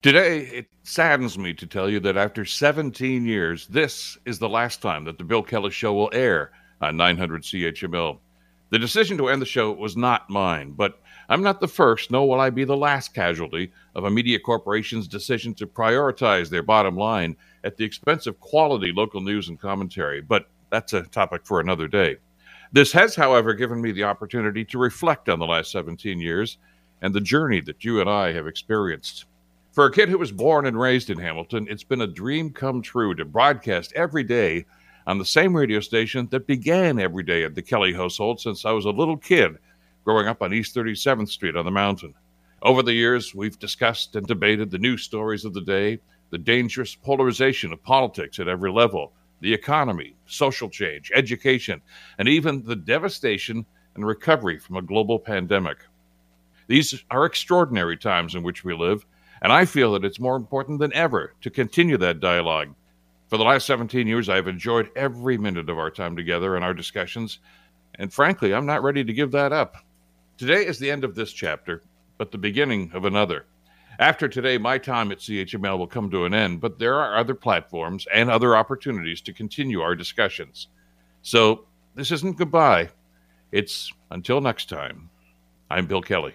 Today, it saddens me to tell you that after 17 years, this is the last time that The Bill Kelly Show will air on 900 CHML. The decision to end the show was not mine, but I'm not the first, nor will I be the last casualty of a media corporation's decision to prioritize their bottom line at the expense of quality local news and commentary. But that's a topic for another day. This has, however, given me the opportunity to reflect on the last 17 years and the journey that you and I have experienced. For a kid who was born and raised in Hamilton, it's been a dream come true to broadcast every day on the same radio station that began every day at the Kelly household since I was a little kid growing up on East 37th Street on the mountain. Over the years, we've discussed and debated the news stories of the day, the dangerous polarization of politics at every level, the economy, social change, education, and even the devastation and recovery from a global pandemic. These are extraordinary times in which we live and I feel that it's more important than ever to continue that dialogue. For the last 17 years, I've enjoyed every minute of our time together and our discussions, and frankly, I'm not ready to give that up. Today is the end of this chapter, but the beginning of another. After today, my time at CHML will come to an end, but there are other platforms and other opportunities to continue our discussions. So, this isn't goodbye, it's until next time. I'm Bill Kelly.